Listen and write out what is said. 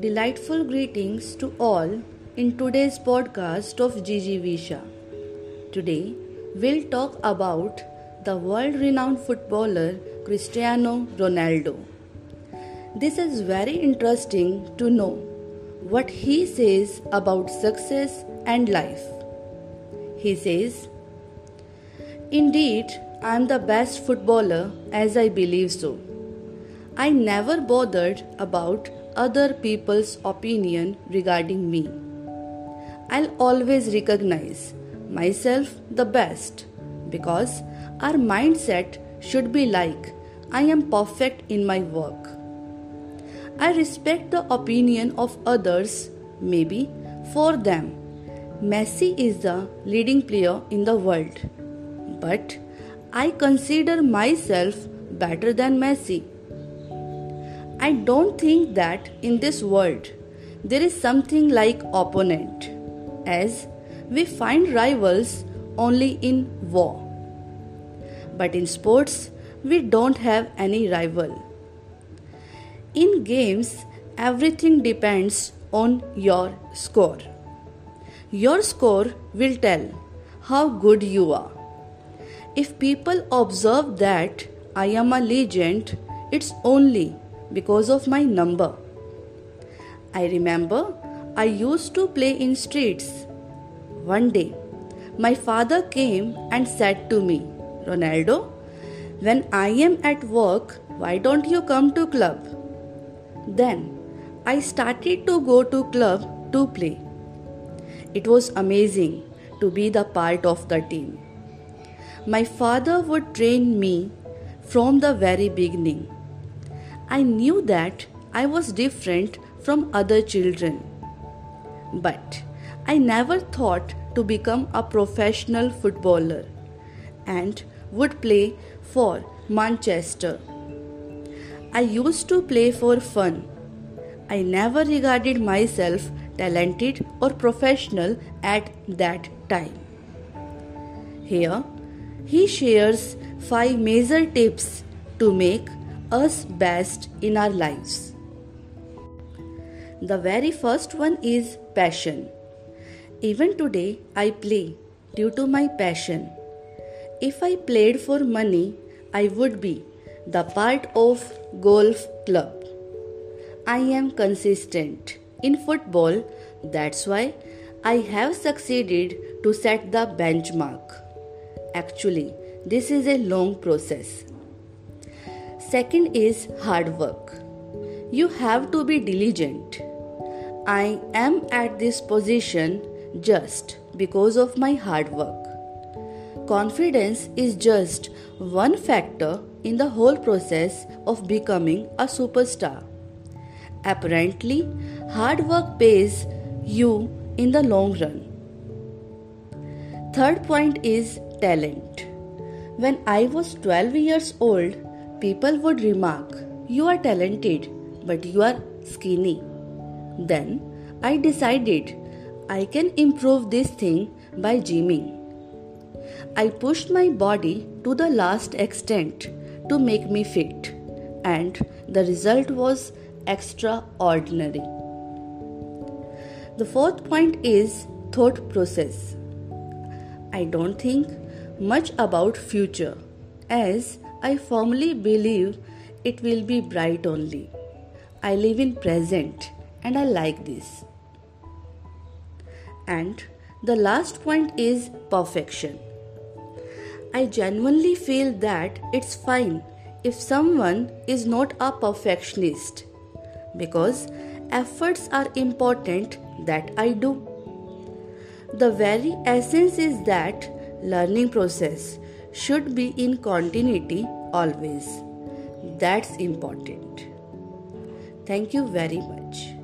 Delightful greetings to all in today's podcast of Gigi Visha. Today, we'll talk about the world renowned footballer Cristiano Ronaldo. This is very interesting to know what he says about success and life. He says, Indeed, I am the best footballer as I believe so. I never bothered about other people's opinion regarding me. I'll always recognize myself the best because our mindset should be like I am perfect in my work. I respect the opinion of others, maybe for them. Messi is the leading player in the world, but I consider myself better than Messi. I don't think that in this world there is something like opponent, as we find rivals only in war. But in sports, we don't have any rival. In games, everything depends on your score. Your score will tell how good you are. If people observe that I am a legend, it's only because of my number. I remember I used to play in streets. One day, my father came and said to me, Ronaldo, when I am at work, why don't you come to club? Then I started to go to club to play. It was amazing to be the part of the team. My father would train me from the very beginning. I knew that I was different from other children. But I never thought to become a professional footballer and would play for Manchester. I used to play for fun. I never regarded myself talented or professional at that time. Here, he shares five major tips to make us best in our lives. The very first one is passion. Even today, I play due to my passion. If I played for money, I would be the part of golf club. I am consistent in football, that's why I have succeeded to set the benchmark. Actually, this is a long process. Second is hard work. You have to be diligent. I am at this position just because of my hard work. Confidence is just one factor in the whole process of becoming a superstar. Apparently, hard work pays you in the long run. Third point is talent. When I was 12 years old, people would remark, You are talented, but you are skinny. Then I decided I can improve this thing by gymming. I pushed my body to the last extent to make me fit, and the result was extraordinary. The fourth point is thought process. I don't think much about future as I firmly believe it will be bright only. I live in present and I like this. And the last point is perfection. I genuinely feel that it's fine if someone is not a perfectionist because efforts are important that I do. The very essence is that learning process should be in continuity always. That's important. Thank you very much.